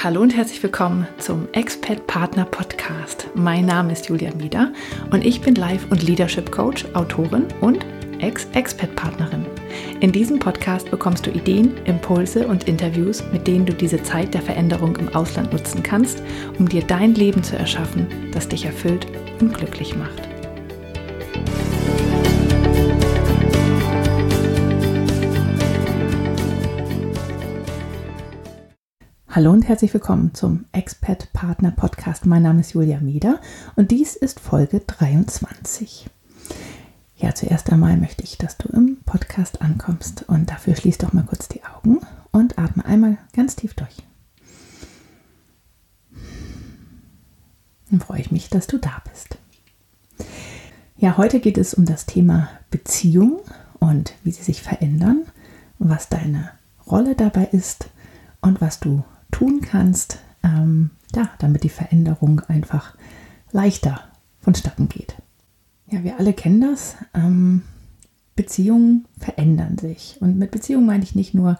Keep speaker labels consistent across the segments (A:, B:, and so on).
A: Hallo und herzlich willkommen zum Expat Partner Podcast. Mein Name ist Julia Mieder und ich bin Life- und Leadership Coach, Autorin und Ex-Expat-Partnerin. In diesem Podcast bekommst du Ideen, Impulse und Interviews, mit denen du diese Zeit der Veränderung im Ausland nutzen kannst, um dir dein Leben zu erschaffen, das dich erfüllt und glücklich macht. Hallo und herzlich willkommen zum Expat Partner Podcast. Mein Name ist Julia Mieder und dies ist Folge 23. Ja, zuerst einmal möchte ich, dass du im Podcast ankommst und dafür schließ doch mal kurz die Augen und atme einmal ganz tief durch. Dann freue ich mich, dass du da bist. Ja, heute geht es um das Thema Beziehung und wie sie sich verändern, was deine Rolle dabei ist und was du tun kannst, ähm, ja, damit die Veränderung einfach leichter vonstatten geht. Ja, wir alle kennen das. Ähm, Beziehungen verändern sich. Und mit Beziehung meine ich nicht nur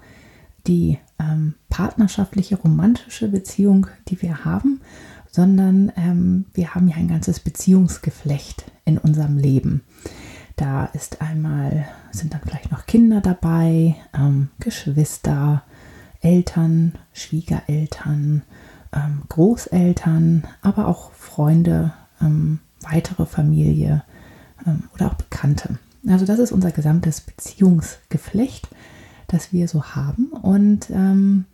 A: die ähm, partnerschaftliche, romantische Beziehung, die wir haben, sondern ähm, wir haben ja ein ganzes Beziehungsgeflecht in unserem Leben. Da ist einmal, sind dann vielleicht noch Kinder dabei, ähm, Geschwister, Eltern, Schwiegereltern, ähm, Großeltern, aber auch Freunde, ähm, weitere Familie ähm, oder auch Bekannte. Also das ist unser gesamtes Beziehungsgeflecht, das wir so haben. Und ähm,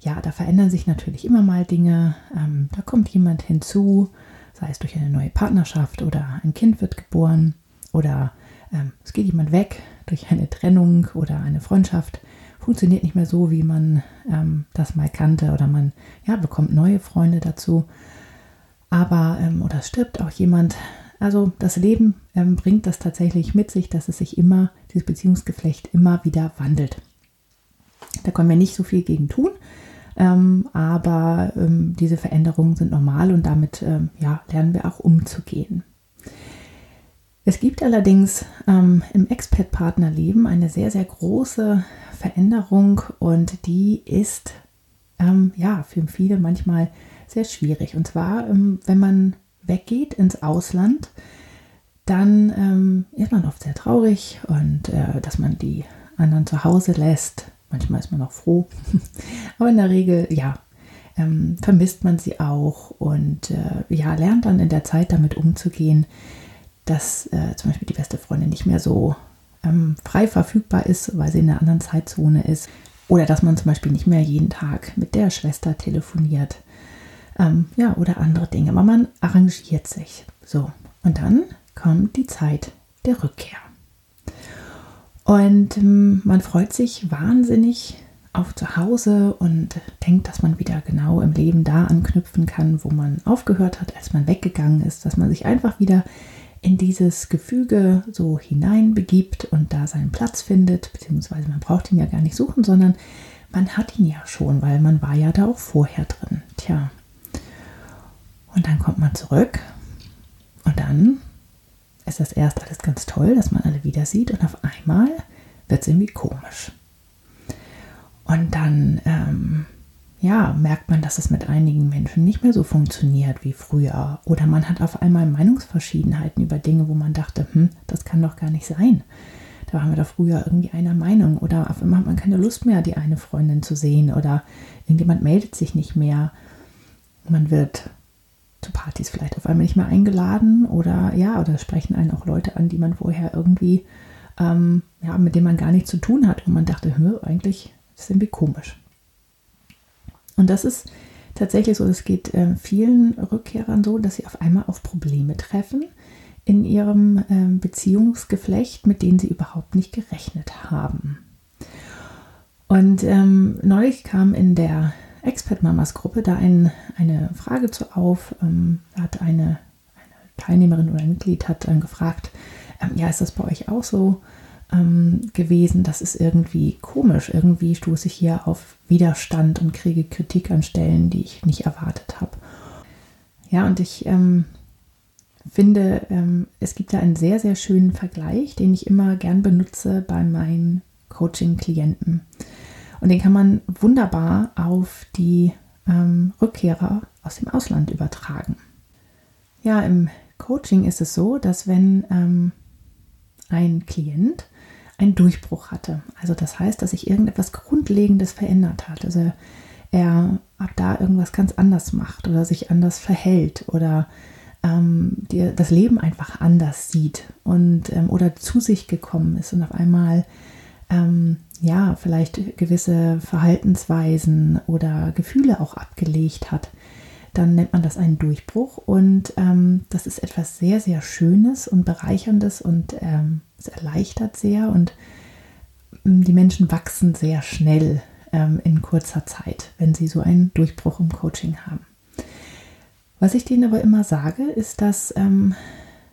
A: ja, da verändern sich natürlich immer mal Dinge. Ähm, da kommt jemand hinzu, sei es durch eine neue Partnerschaft oder ein Kind wird geboren oder ähm, es geht jemand weg durch eine Trennung oder eine Freundschaft funktioniert nicht mehr so, wie man ähm, das mal kannte oder man ja, bekommt neue Freunde dazu. Aber, ähm, oder stirbt auch jemand. Also das Leben ähm, bringt das tatsächlich mit sich, dass es sich immer, dieses Beziehungsgeflecht immer wieder wandelt. Da können wir nicht so viel gegen tun, ähm, aber ähm, diese Veränderungen sind normal und damit ähm, ja, lernen wir auch umzugehen. Es gibt allerdings ähm, im Expat-Partnerleben eine sehr, sehr große Veränderung und die ist ähm, ja für viele manchmal sehr schwierig. Und zwar, ähm, wenn man weggeht ins Ausland, dann ähm, ist man oft sehr traurig und äh, dass man die anderen zu Hause lässt. Manchmal ist man auch froh, aber in der Regel, ja, ähm, vermisst man sie auch und äh, ja, lernt dann in der Zeit damit umzugehen, dass äh, zum Beispiel die beste Freundin nicht mehr so ähm, frei verfügbar ist, weil sie in einer anderen Zeitzone ist. Oder dass man zum Beispiel nicht mehr jeden Tag mit der Schwester telefoniert. Ähm, ja, oder andere Dinge. Aber man arrangiert sich. So. Und dann kommt die Zeit der Rückkehr. Und ähm, man freut sich wahnsinnig auf zu Hause und denkt, dass man wieder genau im Leben da anknüpfen kann, wo man aufgehört hat, als man weggegangen ist, dass man sich einfach wieder in dieses Gefüge so hineinbegibt und da seinen Platz findet, beziehungsweise man braucht ihn ja gar nicht suchen, sondern man hat ihn ja schon, weil man war ja da auch vorher drin. Tja. Und dann kommt man zurück und dann ist das erst alles ganz toll, dass man alle wieder sieht und auf einmal wird es irgendwie komisch. Und dann ähm, ja, merkt man, dass es mit einigen Menschen nicht mehr so funktioniert wie früher. Oder man hat auf einmal Meinungsverschiedenheiten über Dinge, wo man dachte, hm, das kann doch gar nicht sein. Da waren wir doch früher irgendwie einer Meinung. Oder auf einmal hat man keine Lust mehr, die eine Freundin zu sehen. Oder irgendjemand meldet sich nicht mehr. Man wird zu Partys vielleicht auf einmal nicht mehr eingeladen. Oder ja, oder sprechen einen auch Leute an, die man vorher irgendwie, ähm, ja, mit denen man gar nichts zu tun hat. Und man dachte, hm, eigentlich ist irgendwie komisch. Und das ist tatsächlich so, es geht äh, vielen Rückkehrern so, dass sie auf einmal auf Probleme treffen in ihrem äh, Beziehungsgeflecht, mit denen sie überhaupt nicht gerechnet haben. Und ähm, neulich kam in der Expert-Mamas-Gruppe da ein, eine Frage zu auf. Ähm, hat eine, eine, Teilnehmerin oder ein Mitglied hat dann gefragt, ähm, ja, ist das bei euch auch so? Ähm, gewesen, das ist irgendwie komisch. Irgendwie stoße ich hier auf Widerstand und kriege Kritik an Stellen, die ich nicht erwartet habe. Ja, und ich ähm, finde, ähm, es gibt da einen sehr, sehr schönen Vergleich, den ich immer gern benutze bei meinen Coaching-Klienten. Und den kann man wunderbar auf die ähm, Rückkehrer aus dem Ausland übertragen. Ja, im Coaching ist es so, dass wenn ähm, ein Klient einen Durchbruch hatte, also das heißt, dass sich irgendetwas Grundlegendes verändert hat, also er ab da irgendwas ganz anders macht oder sich anders verhält oder ähm, die, das Leben einfach anders sieht und ähm, oder zu sich gekommen ist und auf einmal ähm, ja vielleicht gewisse Verhaltensweisen oder Gefühle auch abgelegt hat, dann nennt man das einen Durchbruch und ähm, das ist etwas sehr sehr Schönes und bereicherndes und ähm, es erleichtert sehr und ähm, die Menschen wachsen sehr schnell in kurzer Zeit, wenn sie so einen Durchbruch im Coaching haben. Was ich denen aber immer sage, ist, dass ähm,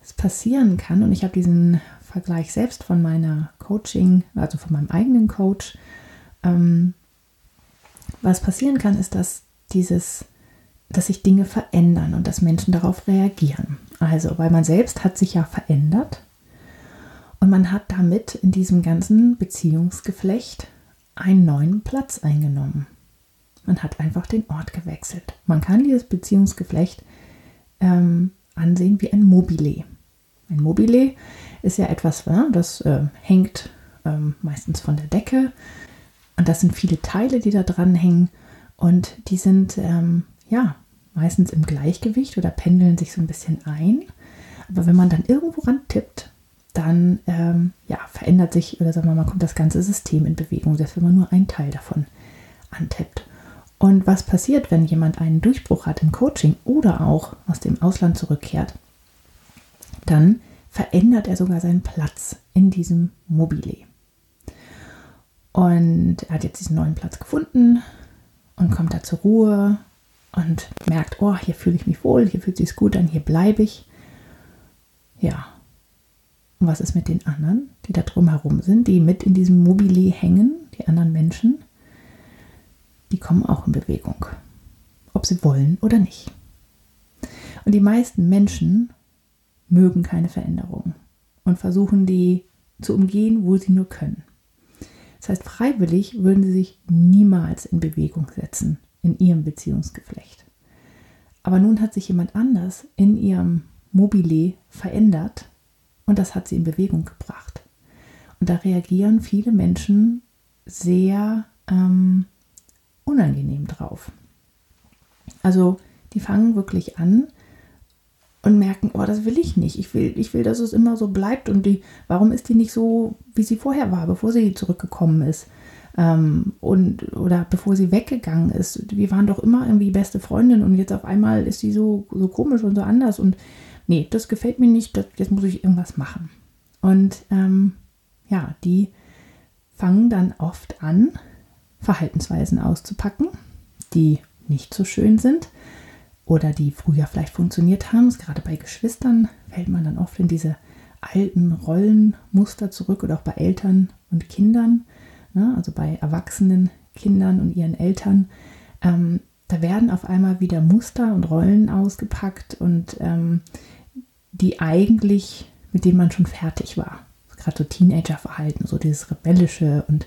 A: es passieren kann, und ich habe diesen Vergleich selbst von meiner Coaching, also von meinem eigenen Coach, ähm, was passieren kann, ist, dass dieses, dass sich Dinge verändern und dass Menschen darauf reagieren. Also, weil man selbst hat sich ja verändert und man hat damit in diesem ganzen Beziehungsgeflecht einen neuen Platz eingenommen. Man hat einfach den Ort gewechselt. Man kann dieses Beziehungsgeflecht ähm, ansehen wie ein Mobile. Ein Mobile ist ja etwas, das äh, hängt ähm, meistens von der Decke. Und das sind viele Teile, die da dran hängen. Und die sind ähm, ja meistens im Gleichgewicht oder pendeln sich so ein bisschen ein. Aber wenn man dann irgendwo ran tippt, dann ähm, ja, verändert sich oder sagen wir mal, kommt das ganze System in Bewegung, selbst wenn man nur einen Teil davon antippt. Und was passiert, wenn jemand einen Durchbruch hat im Coaching oder auch aus dem Ausland zurückkehrt? Dann verändert er sogar seinen Platz in diesem Mobile. Und er hat jetzt diesen neuen Platz gefunden und kommt da zur Ruhe und merkt, oh, hier fühle ich mich wohl, hier fühlt sich gut an, hier bleibe ich. Ja. Und was ist mit den anderen, die da drumherum sind, die mit in diesem Mobile hängen, die anderen Menschen? die kommen auch in Bewegung, ob sie wollen oder nicht. Und die meisten Menschen mögen keine Veränderung und versuchen die zu umgehen, wo sie nur können. Das heißt, freiwillig würden sie sich niemals in Bewegung setzen in ihrem Beziehungsgeflecht. Aber nun hat sich jemand anders in ihrem Mobile verändert und das hat sie in Bewegung gebracht. Und da reagieren viele Menschen sehr ähm, unangenehm drauf. Also die fangen wirklich an und merken, oh, das will ich nicht. Ich will, ich will, dass es immer so bleibt. Und die, warum ist die nicht so, wie sie vorher war, bevor sie zurückgekommen ist? Ähm, und, oder bevor sie weggegangen ist. Wir waren doch immer irgendwie beste Freundin und jetzt auf einmal ist sie so, so komisch und so anders. Und nee, das gefällt mir nicht, das, jetzt muss ich irgendwas machen. Und ähm, ja, die fangen dann oft an, Verhaltensweisen auszupacken, die nicht so schön sind oder die früher vielleicht funktioniert haben. Gerade bei Geschwistern fällt man dann oft in diese alten Rollenmuster zurück oder auch bei Eltern und Kindern, ne? also bei erwachsenen Kindern und ihren Eltern. Ähm, da werden auf einmal wieder Muster und Rollen ausgepackt und ähm, die eigentlich, mit denen man schon fertig war. Gerade so Teenagerverhalten, so dieses rebellische und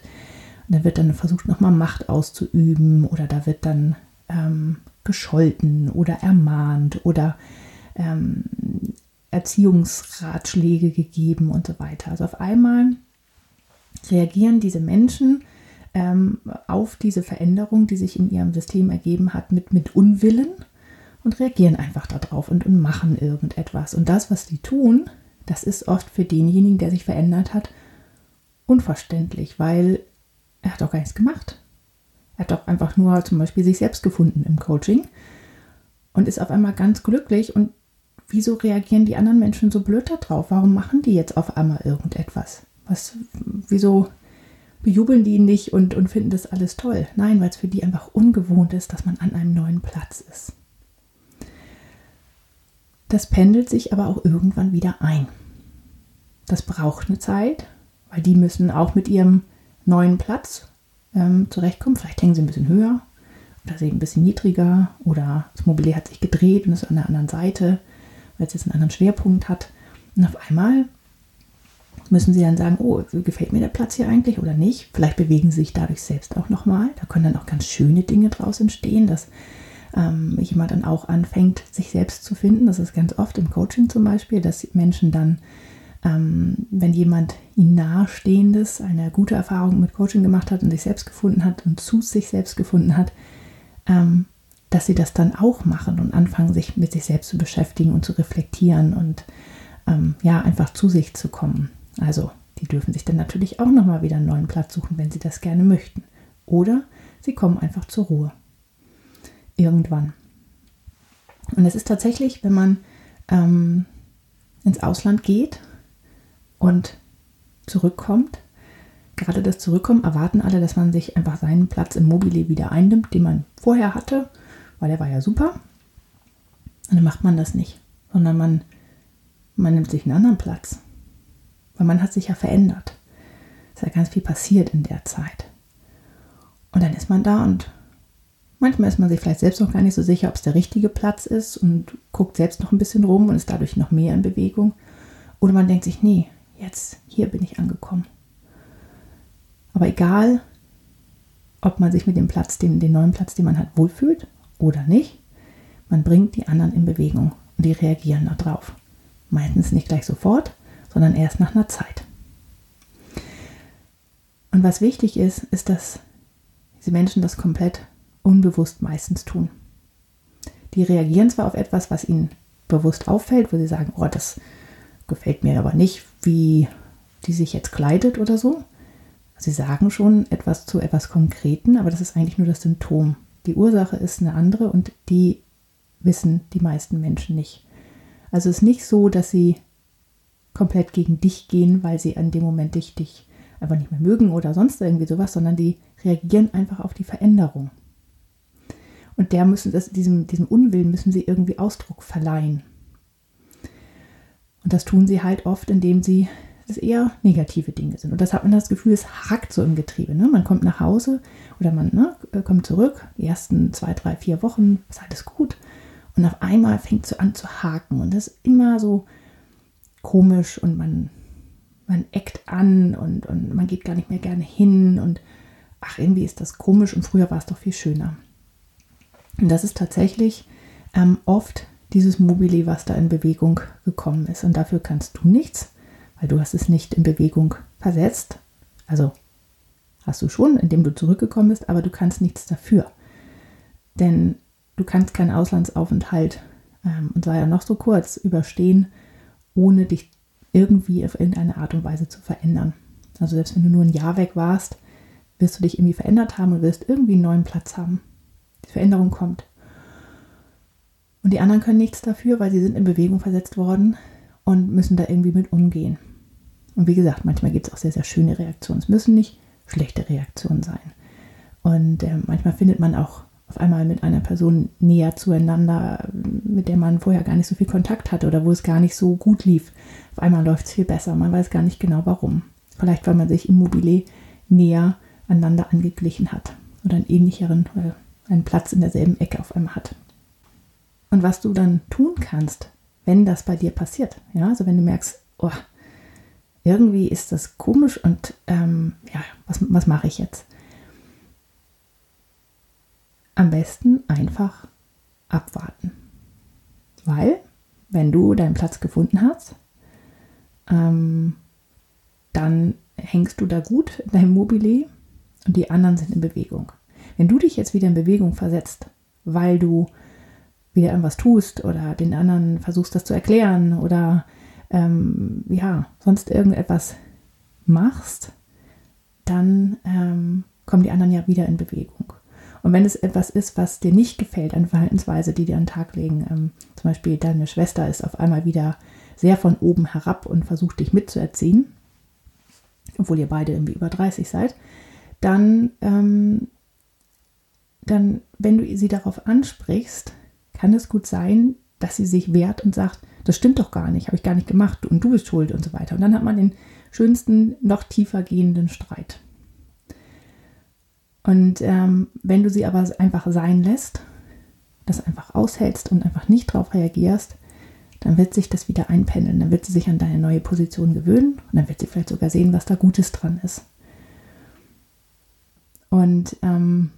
A: und da wird dann versucht, nochmal Macht auszuüben oder da wird dann ähm, gescholten oder ermahnt oder ähm, Erziehungsratschläge gegeben und so weiter. Also auf einmal reagieren diese Menschen ähm, auf diese Veränderung, die sich in ihrem System ergeben hat, mit, mit Unwillen und reagieren einfach darauf und, und machen irgendetwas. Und das, was sie tun, das ist oft für denjenigen, der sich verändert hat, unverständlich, weil er hat auch gar nichts gemacht. Er hat doch einfach nur zum Beispiel sich selbst gefunden im Coaching und ist auf einmal ganz glücklich. Und wieso reagieren die anderen Menschen so blöd darauf? Warum machen die jetzt auf einmal irgendetwas? Was, wieso bejubeln die ihn nicht und, und finden das alles toll? Nein, weil es für die einfach ungewohnt ist, dass man an einem neuen Platz ist. Das pendelt sich aber auch irgendwann wieder ein. Das braucht eine Zeit, weil die müssen auch mit ihrem neuen Platz ähm, zurechtkommen. Vielleicht hängen sie ein bisschen höher oder sie ein bisschen niedriger oder das Mobilier hat sich gedreht und ist an der anderen Seite, weil es jetzt einen anderen Schwerpunkt hat. Und auf einmal müssen sie dann sagen, oh, gefällt mir der Platz hier eigentlich oder nicht? Vielleicht bewegen sie sich dadurch selbst auch nochmal. Da können dann auch ganz schöne Dinge draus entstehen, dass ähm, jemand dann auch anfängt, sich selbst zu finden. Das ist ganz oft im Coaching zum Beispiel, dass Menschen dann, ähm, wenn jemand ihnen nahestehendes eine gute Erfahrung mit Coaching gemacht hat und sich selbst gefunden hat und zu sich selbst gefunden hat, ähm, dass sie das dann auch machen und anfangen, sich mit sich selbst zu beschäftigen und zu reflektieren und ähm, ja, einfach zu sich zu kommen. Also, die dürfen sich dann natürlich auch nochmal wieder einen neuen Platz suchen, wenn sie das gerne möchten. Oder sie kommen einfach zur Ruhe. Irgendwann. Und es ist tatsächlich, wenn man ähm, ins Ausland geht und zurückkommt, gerade das Zurückkommen erwarten alle, dass man sich einfach seinen Platz im Mobile wieder einnimmt, den man vorher hatte weil er war ja super. Und dann macht man das nicht, sondern man, man nimmt sich einen anderen Platz. Weil man hat sich ja verändert. Es ist ja ganz viel passiert in der Zeit. Und dann ist man da und manchmal ist man sich vielleicht selbst noch gar nicht so sicher, ob es der richtige Platz ist und guckt selbst noch ein bisschen rum und ist dadurch noch mehr in Bewegung. Oder man denkt sich, nee, jetzt, hier bin ich angekommen. Aber egal, ob man sich mit dem Platz, den, den neuen Platz, den man hat, wohlfühlt oder nicht. Man bringt die anderen in Bewegung und die reagieren darauf. Meistens nicht gleich sofort, sondern erst nach einer Zeit. Und was wichtig ist, ist, dass diese Menschen das komplett unbewusst meistens tun. Die reagieren zwar auf etwas, was ihnen bewusst auffällt, wo sie sagen, oh, das gefällt mir aber nicht, wie die sich jetzt kleidet oder so. Sie sagen schon etwas zu etwas Konkreten, aber das ist eigentlich nur das Symptom. Die Ursache ist eine andere und die wissen die meisten Menschen nicht. Also es ist nicht so, dass sie komplett gegen dich gehen, weil sie an dem Moment dich, dich einfach nicht mehr mögen oder sonst irgendwie sowas, sondern die reagieren einfach auf die Veränderung. Und der müssen das, diesem, diesem Unwillen müssen sie irgendwie Ausdruck verleihen. Und das tun sie halt oft, indem sie das eher negative Dinge sind. Und das hat man das Gefühl, es hakt so im Getriebe. Ne? Man kommt nach Hause oder man ne, kommt zurück, die ersten zwei, drei, vier Wochen ist alles gut. Und auf einmal fängt es an zu haken. Und das ist immer so komisch und man, man eckt an und, und man geht gar nicht mehr gerne hin. Und ach, irgendwie ist das komisch und früher war es doch viel schöner. Und das ist tatsächlich ähm, oft dieses Mobile, was da in Bewegung gekommen ist. Und dafür kannst du nichts weil du hast es nicht in Bewegung versetzt. Also hast du schon, indem du zurückgekommen bist, aber du kannst nichts dafür. Denn du kannst keinen Auslandsaufenthalt, ähm, und sei ja noch so kurz, überstehen, ohne dich irgendwie auf irgendeine Art und Weise zu verändern. Also selbst wenn du nur ein Jahr weg warst, wirst du dich irgendwie verändert haben und wirst irgendwie einen neuen Platz haben. Die Veränderung kommt. Und die anderen können nichts dafür, weil sie sind in Bewegung versetzt worden und müssen da irgendwie mit umgehen. Und wie gesagt, manchmal gibt es auch sehr, sehr schöne Reaktionen. Es müssen nicht schlechte Reaktionen sein. Und äh, manchmal findet man auch auf einmal mit einer Person näher zueinander, mit der man vorher gar nicht so viel Kontakt hatte oder wo es gar nicht so gut lief. Auf einmal läuft es viel besser. Man weiß gar nicht genau warum. Vielleicht, weil man sich im Mobile näher aneinander angeglichen hat oder einen ähnlicheren oder einen Platz in derselben Ecke auf einmal hat. Und was du dann tun kannst, wenn das bei dir passiert, ja, also wenn du merkst, oh, irgendwie ist das komisch und ähm, ja, was, was mache ich jetzt? Am besten einfach abwarten. Weil, wenn du deinen Platz gefunden hast, ähm, dann hängst du da gut in deinem Mobile und die anderen sind in Bewegung. Wenn du dich jetzt wieder in Bewegung versetzt, weil du wieder irgendwas tust oder den anderen versuchst, das zu erklären oder ähm, ja, sonst irgendetwas machst, dann ähm, kommen die anderen ja wieder in Bewegung. Und wenn es etwas ist, was dir nicht gefällt, eine Verhaltensweise, die dir an den Tag legen, ähm, zum Beispiel deine Schwester ist auf einmal wieder sehr von oben herab und versucht dich mitzuerziehen, obwohl ihr beide irgendwie über 30 seid, dann, ähm, dann, wenn du sie darauf ansprichst, kann es gut sein, dass sie sich wehrt und sagt, das stimmt doch gar nicht, habe ich gar nicht gemacht und du bist schuld und so weiter. Und dann hat man den schönsten, noch tiefer gehenden Streit. Und ähm, wenn du sie aber einfach sein lässt, das einfach aushältst und einfach nicht darauf reagierst, dann wird sich das wieder einpendeln, dann wird sie sich an deine neue Position gewöhnen und dann wird sie vielleicht sogar sehen, was da Gutes dran ist. Und ähm,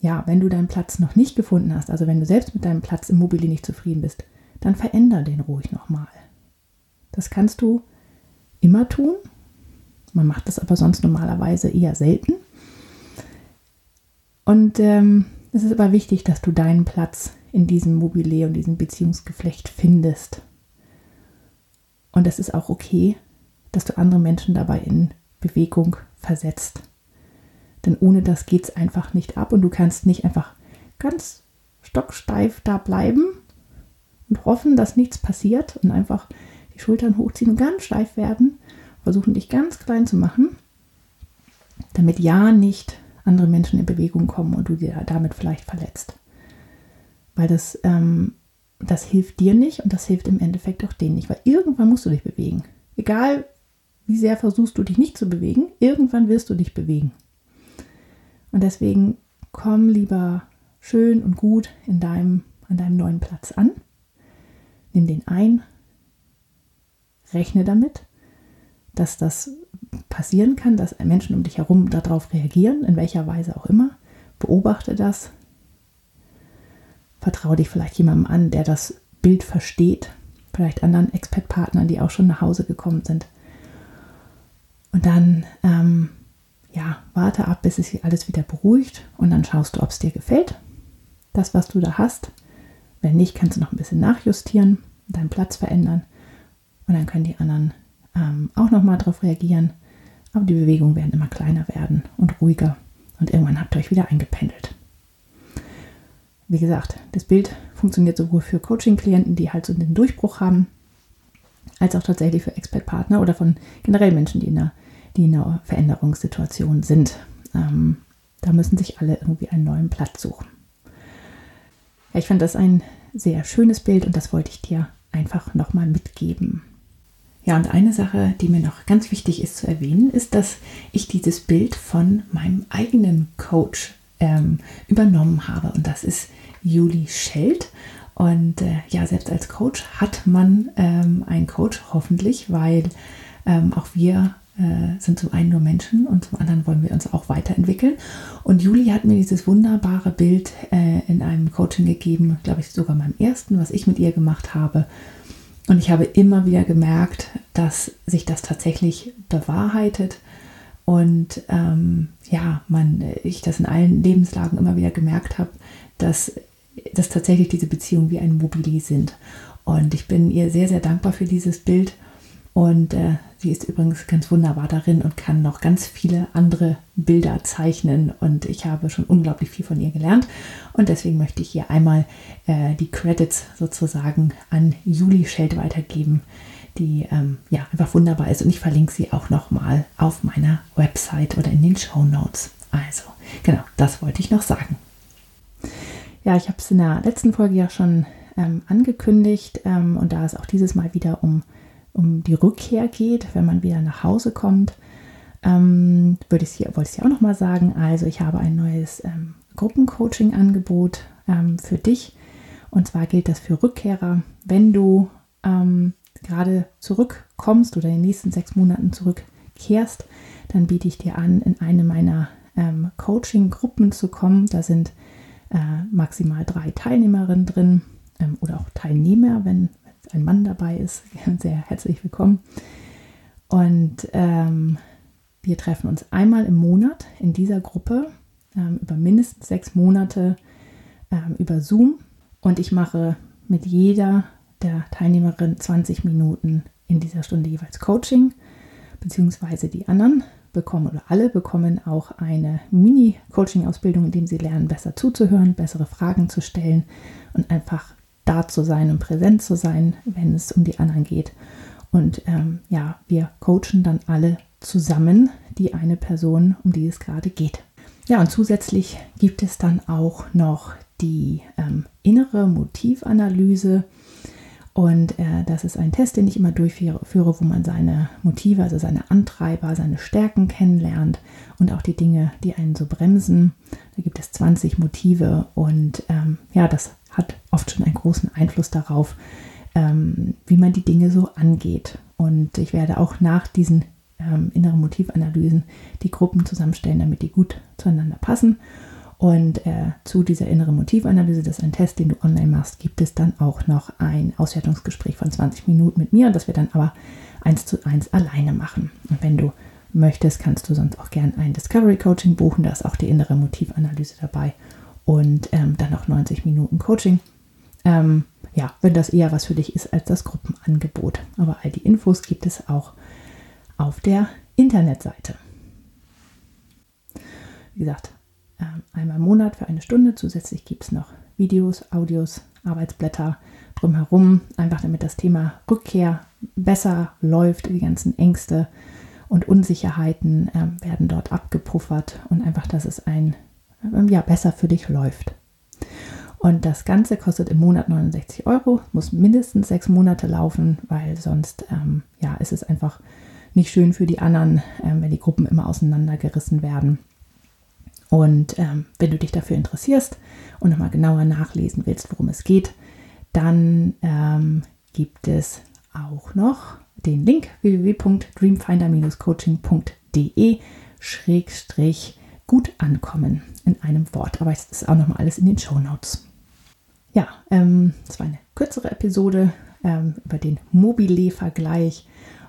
A: ja, wenn du deinen Platz noch nicht gefunden hast, also wenn du selbst mit deinem Platz im Mobili nicht zufrieden bist, dann veränder den ruhig nochmal. Das kannst du immer tun. Man macht das aber sonst normalerweise eher selten. Und ähm, es ist aber wichtig, dass du deinen Platz in diesem Mobile und diesem Beziehungsgeflecht findest. Und es ist auch okay, dass du andere Menschen dabei in Bewegung versetzt. Denn ohne das geht es einfach nicht ab und du kannst nicht einfach ganz stocksteif da bleiben und hoffen, dass nichts passiert und einfach die Schultern hochziehen und ganz steif werden, versuchen dich ganz klein zu machen, damit ja nicht andere Menschen in Bewegung kommen und du dir damit vielleicht verletzt. Weil das, ähm, das hilft dir nicht und das hilft im Endeffekt auch denen nicht, weil irgendwann musst du dich bewegen. Egal wie sehr versuchst du dich nicht zu bewegen, irgendwann wirst du dich bewegen. Und deswegen komm lieber schön und gut in deinem, an deinem neuen Platz an. Nimm den ein. Rechne damit, dass das passieren kann, dass Menschen um dich herum darauf reagieren, in welcher Weise auch immer. Beobachte das. Vertraue dich vielleicht jemandem an, der das Bild versteht. Vielleicht anderen Expertpartnern, die auch schon nach Hause gekommen sind. Und dann ähm, ja, warte ab, bis es sich alles wieder beruhigt und dann schaust du, ob es dir gefällt. Das, was du da hast. Wenn nicht, kannst du noch ein bisschen nachjustieren, deinen Platz verändern und dann können die anderen ähm, auch nochmal darauf reagieren. Aber die Bewegungen werden immer kleiner werden und ruhiger und irgendwann habt ihr euch wieder eingependelt. Wie gesagt, das Bild funktioniert sowohl für Coaching-Klienten, die halt so den Durchbruch haben, als auch tatsächlich für Expert-Partner oder von generell Menschen, die in einer die in einer Veränderungssituation sind. Ähm, da müssen sich alle irgendwie einen neuen Platz suchen. Ja, ich fand das ein sehr schönes Bild und das wollte ich dir einfach nochmal mitgeben. Ja, und eine Sache, die mir noch ganz wichtig ist zu erwähnen, ist, dass ich dieses Bild von meinem eigenen Coach ähm, übernommen habe. Und das ist Juli Scheld. Und äh, ja, selbst als Coach hat man ähm, einen Coach, hoffentlich, weil ähm, auch wir äh, sind zum einen nur Menschen und zum anderen wollen wir uns auch weiterentwickeln. Und Juli hat mir dieses wunderbare Bild äh, in einem Coaching gegeben, glaube ich sogar meinem ersten, was ich mit ihr gemacht habe. Und ich habe immer wieder gemerkt, dass sich das tatsächlich bewahrheitet und ähm, ja, man, ich das in allen Lebenslagen immer wieder gemerkt habe, dass, dass tatsächlich diese Beziehungen wie ein Mobili sind. Und ich bin ihr sehr, sehr dankbar für dieses Bild und äh, sie ist übrigens ganz wunderbar darin und kann noch ganz viele andere Bilder zeichnen. Und ich habe schon unglaublich viel von ihr gelernt. Und deswegen möchte ich hier einmal äh, die Credits sozusagen an Juli Scheld weitergeben, die ähm, ja einfach wunderbar ist. Und ich verlinke sie auch nochmal auf meiner Website oder in den Show Notes. Also, genau, das wollte ich noch sagen. Ja, ich habe es in der letzten Folge ja schon ähm, angekündigt. Ähm, und da es auch dieses Mal wieder um um die Rückkehr geht, wenn man wieder nach Hause kommt, ähm, würde ich hier, wollte ich auch noch mal sagen. Also ich habe ein neues ähm, Gruppencoaching-Angebot ähm, für dich. Und zwar gilt das für Rückkehrer. Wenn du ähm, gerade zurückkommst oder in den nächsten sechs Monaten zurückkehrst, dann biete ich dir an, in eine meiner ähm, Coaching-Gruppen zu kommen. Da sind äh, maximal drei Teilnehmerinnen drin ähm, oder auch Teilnehmer, wenn, ein Mann dabei ist, sehr herzlich willkommen. Und ähm, wir treffen uns einmal im Monat in dieser Gruppe ähm, über mindestens sechs Monate ähm, über Zoom. Und ich mache mit jeder der Teilnehmerinnen 20 Minuten in dieser Stunde jeweils Coaching, beziehungsweise die anderen bekommen oder alle bekommen auch eine Mini-Coaching-Ausbildung, in dem sie lernen, besser zuzuhören, bessere Fragen zu stellen und einfach da zu sein und präsent zu sein, wenn es um die anderen geht. Und ähm, ja, wir coachen dann alle zusammen die eine Person, um die es gerade geht. Ja, und zusätzlich gibt es dann auch noch die ähm, innere Motivanalyse. Und äh, das ist ein Test, den ich immer durchführe, wo man seine Motive, also seine Antreiber, seine Stärken kennenlernt und auch die Dinge, die einen so bremsen. Da gibt es 20 Motive und ähm, ja, das hat oft schon einen großen Einfluss darauf, ähm, wie man die Dinge so angeht. Und ich werde auch nach diesen ähm, inneren Motivanalysen die Gruppen zusammenstellen, damit die gut zueinander passen. Und äh, zu dieser inneren Motivanalyse, das ist ein Test, den du online machst, gibt es dann auch noch ein Auswertungsgespräch von 20 Minuten mit mir das wir dann aber eins zu eins alleine machen. Und wenn du möchtest, kannst du sonst auch gerne ein Discovery Coaching buchen. Da ist auch die innere Motivanalyse dabei und ähm, dann noch 90 Minuten Coaching. Ähm, ja, wenn das eher was für dich ist als das Gruppenangebot. Aber all die Infos gibt es auch auf der Internetseite. Wie gesagt, ähm, einmal im Monat für eine Stunde. Zusätzlich gibt es noch Videos, Audios, Arbeitsblätter drumherum, einfach damit das Thema Rückkehr besser läuft. Die ganzen Ängste und Unsicherheiten äh, werden dort abgepuffert und einfach, dass es ein ja, besser für dich läuft. Und das Ganze kostet im Monat 69 Euro, muss mindestens sechs Monate laufen, weil sonst ähm, ja, ist es einfach nicht schön für die anderen, ähm, wenn die Gruppen immer auseinandergerissen werden. Und ähm, wenn du dich dafür interessierst und nochmal genauer nachlesen willst, worum es geht, dann ähm, gibt es auch noch den Link www.dreamfinder-coaching.de schrägstrich gut ankommen in einem Wort. Aber es ist auch nochmal alles in den Show Notes. Ja, ähm, das war eine kürzere Episode ähm, über den Mobile-Vergleich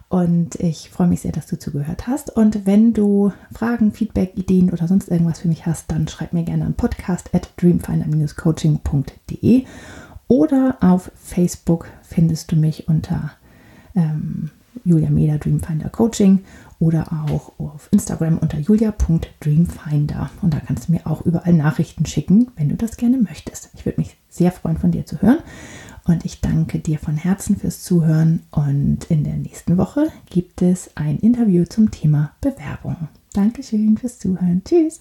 A: und ich freue mich sehr, dass du zugehört hast. Und wenn du Fragen, Feedback, Ideen oder sonst irgendwas für mich hast, dann schreib mir gerne an podcast at dreamfinder-coaching.de oder auf Facebook findest du mich unter ähm, Julia Meder Dreamfinder Coaching oder auch auf Instagram unter julia.dreamfinder. Und da kannst du mir auch überall Nachrichten schicken, wenn du das gerne möchtest. Ich würde mich sehr freuen, von dir zu hören. Und ich danke dir von Herzen fürs Zuhören. Und in der nächsten Woche gibt es ein Interview zum Thema Bewerbung. Dankeschön fürs Zuhören. Tschüss.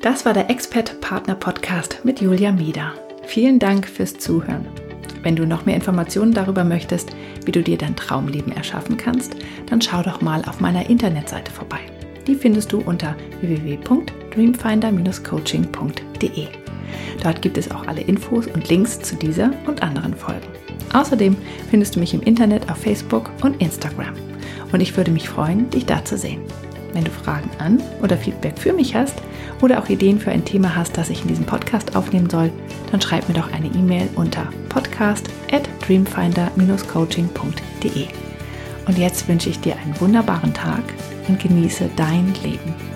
A: Das war der Expert Partner Podcast mit Julia Meder. Vielen Dank fürs Zuhören. Wenn du noch mehr Informationen darüber möchtest, wie du dir dein Traumleben erschaffen kannst, dann schau doch mal auf meiner Internetseite vorbei. Die findest du unter www.dreamfinder-coaching.de. Dort gibt es auch alle Infos und Links zu dieser und anderen Folgen. Außerdem findest du mich im Internet auf Facebook und Instagram. Und ich würde mich freuen, dich da zu sehen. Wenn du Fragen an oder Feedback für mich hast oder auch Ideen für ein Thema hast, das ich in diesem Podcast aufnehmen soll, dann schreib mir doch eine E-Mail unter podcast at dreamfinder-coaching.de. Und jetzt wünsche ich dir einen wunderbaren Tag und genieße dein Leben.